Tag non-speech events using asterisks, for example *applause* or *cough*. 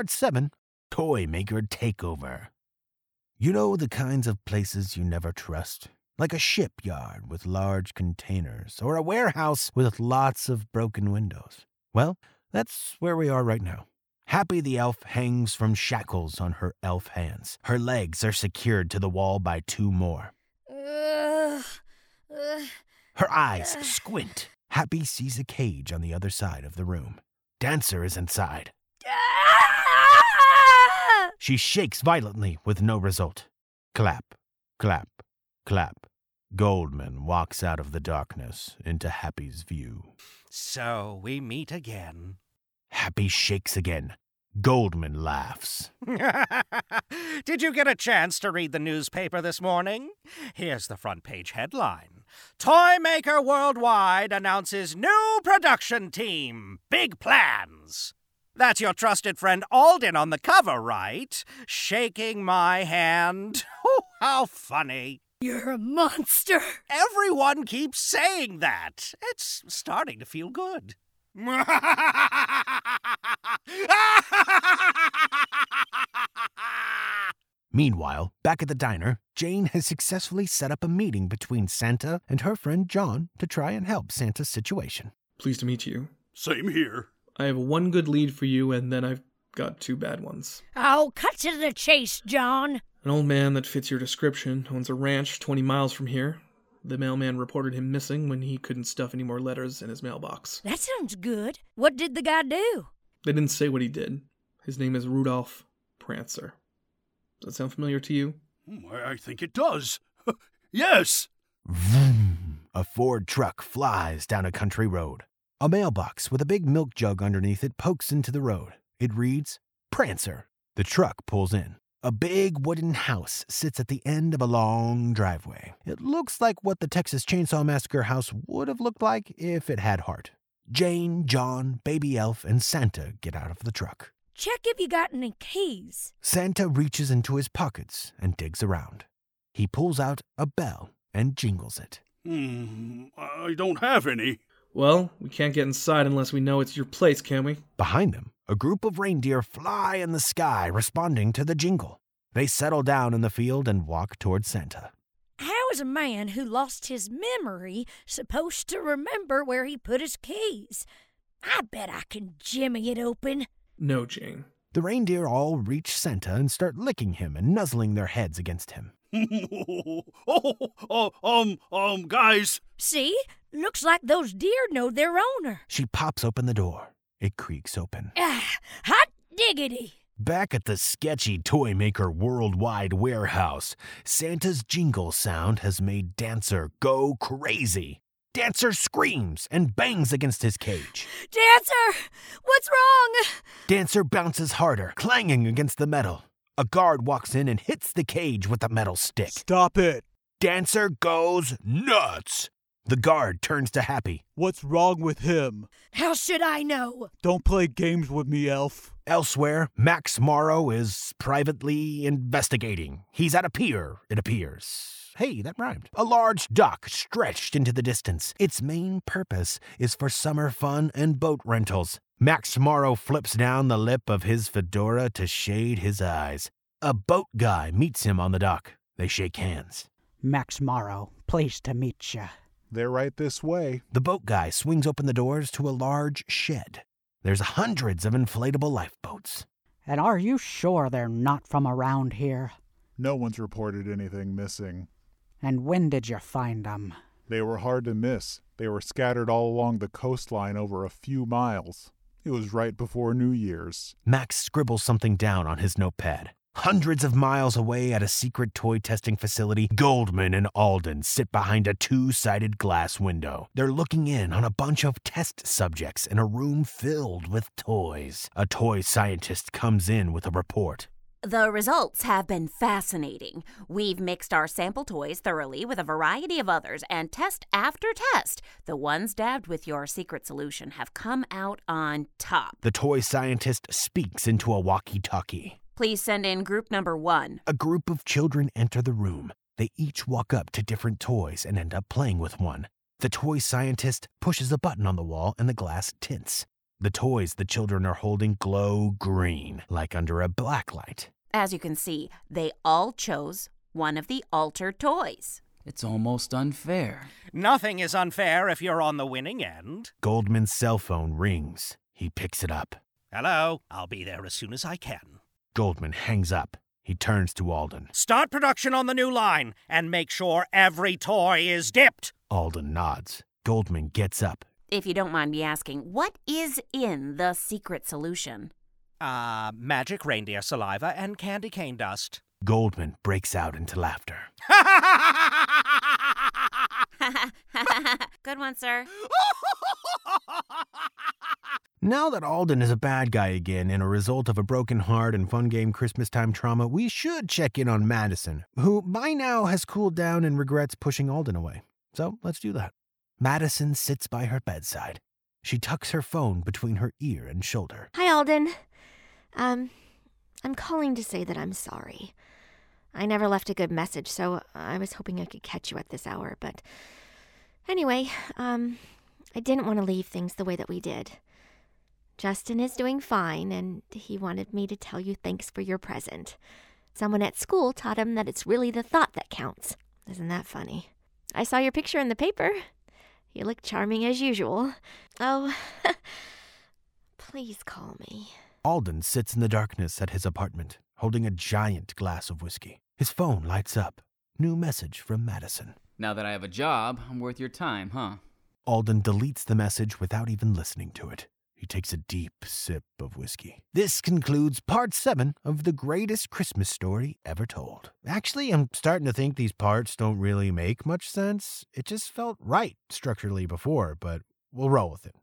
Part 7 Toymaker Takeover. You know the kinds of places you never trust? Like a shipyard with large containers, or a warehouse with lots of broken windows. Well, that's where we are right now. Happy the elf hangs from shackles on her elf hands. Her legs are secured to the wall by two more. Her eyes squint. Happy sees a cage on the other side of the room. Dancer is inside. She shakes violently with no result. Clap, clap, clap. Goldman walks out of the darkness into Happy's view. So we meet again. Happy shakes again. Goldman laughs. *laughs* Did you get a chance to read the newspaper this morning? Here's the front page headline Toymaker Worldwide announces new production team. Big plans. That's your trusted friend Alden on the cover, right? Shaking my hand. *laughs* Oh, how funny. You're a monster. Everyone keeps saying that. It's starting to feel good. *laughs* Meanwhile, back at the diner, Jane has successfully set up a meeting between Santa and her friend John to try and help Santa's situation. Pleased to meet you. Same here. I have one good lead for you, and then I've got two bad ones. Oh, cut to the chase, John. An old man that fits your description owns a ranch 20 miles from here. The mailman reported him missing when he couldn't stuff any more letters in his mailbox. That sounds good. What did the guy do? They didn't say what he did. His name is Rudolph Prancer. Does that sound familiar to you? Mm, I I think it does. *laughs* yes. Vroom! A Ford truck flies down a country road. A mailbox with a big milk jug underneath it pokes into the road. It reads, Prancer. The truck pulls in. A big wooden house sits at the end of a long driveway. It looks like what the Texas Chainsaw Massacre house would have looked like if it had heart. Jane, John, Baby Elf, and Santa get out of the truck. Check if you got any keys. Santa reaches into his pockets and digs around. He pulls out a bell and jingles it. Hmm, I don't have any. Well, we can't get inside unless we know it's your place, can we? Behind them, a group of reindeer fly in the sky responding to the jingle. They settle down in the field and walk towards Santa. How is a man who lost his memory supposed to remember where he put his keys? I bet I can jimmy it open. No, Jane. The reindeer all reach Santa and start licking him and nuzzling their heads against him. *laughs* oh, oh, um, um, guys. See? Looks like those deer know their owner. She pops open the door. It creaks open. Ah, hot diggity. Back at the sketchy Toymaker Worldwide warehouse, Santa's jingle sound has made Dancer go crazy. Dancer screams and bangs against his cage. Dancer! What's wrong? Dancer bounces harder, clanging against the metal. A guard walks in and hits the cage with a metal stick. Stop it! Dancer goes nuts. The guard turns to Happy. What's wrong with him? How should I know? Don't play games with me, Elf. Elsewhere, Max Morrow is privately investigating. He's at a pier, it appears. Hey, that rhymed. A large dock stretched into the distance. Its main purpose is for summer fun and boat rentals. Max Morrow flips down the lip of his fedora to shade his eyes. A boat guy meets him on the dock. They shake hands. Max Morrow, pleased to meet you. They're right this way. The boat guy swings open the doors to a large shed. There's hundreds of inflatable lifeboats. And are you sure they're not from around here? No one's reported anything missing. And when did you find them? They were hard to miss. They were scattered all along the coastline over a few miles. It was right before New Year's. Max scribbles something down on his notepad. Hundreds of miles away at a secret toy testing facility, Goldman and Alden sit behind a two sided glass window. They're looking in on a bunch of test subjects in a room filled with toys. A toy scientist comes in with a report. The results have been fascinating. We've mixed our sample toys thoroughly with a variety of others, and test after test, the ones dabbed with your secret solution have come out on top. The toy scientist speaks into a walkie talkie. Please send in group number one. A group of children enter the room. They each walk up to different toys and end up playing with one. The toy scientist pushes a button on the wall and the glass tints. The toys the children are holding glow green, like under a black light. As you can see, they all chose one of the altered toys. It's almost unfair. Nothing is unfair if you're on the winning end. Goldman's cell phone rings. He picks it up. Hello, I'll be there as soon as I can. Goldman hangs up. He turns to Alden. Start production on the new line and make sure every toy is dipped. Alden nods. Goldman gets up. If you don't mind me asking, what is in the secret solution? Uh, magic reindeer saliva and candy cane dust. Goldman breaks out into laughter. *laughs* *laughs* Good one, sir. *laughs* Now that Alden is a bad guy again and a result of a broken heart and fun game Christmas time trauma, we should check in on Madison, who by now has cooled down and regrets pushing Alden away. So let's do that. Madison sits by her bedside. She tucks her phone between her ear and shoulder. Hi, Alden. Um, I'm calling to say that I'm sorry. I never left a good message, so I was hoping I could catch you at this hour, but anyway, um, I didn't want to leave things the way that we did. Justin is doing fine, and he wanted me to tell you thanks for your present. Someone at school taught him that it's really the thought that counts. Isn't that funny? I saw your picture in the paper. You look charming as usual. Oh, *laughs* please call me. Alden sits in the darkness at his apartment, holding a giant glass of whiskey. His phone lights up. New message from Madison. Now that I have a job, I'm worth your time, huh? Alden deletes the message without even listening to it. He takes a deep sip of whiskey. This concludes part seven of the greatest Christmas story ever told. Actually, I'm starting to think these parts don't really make much sense. It just felt right structurally before, but we'll roll with it.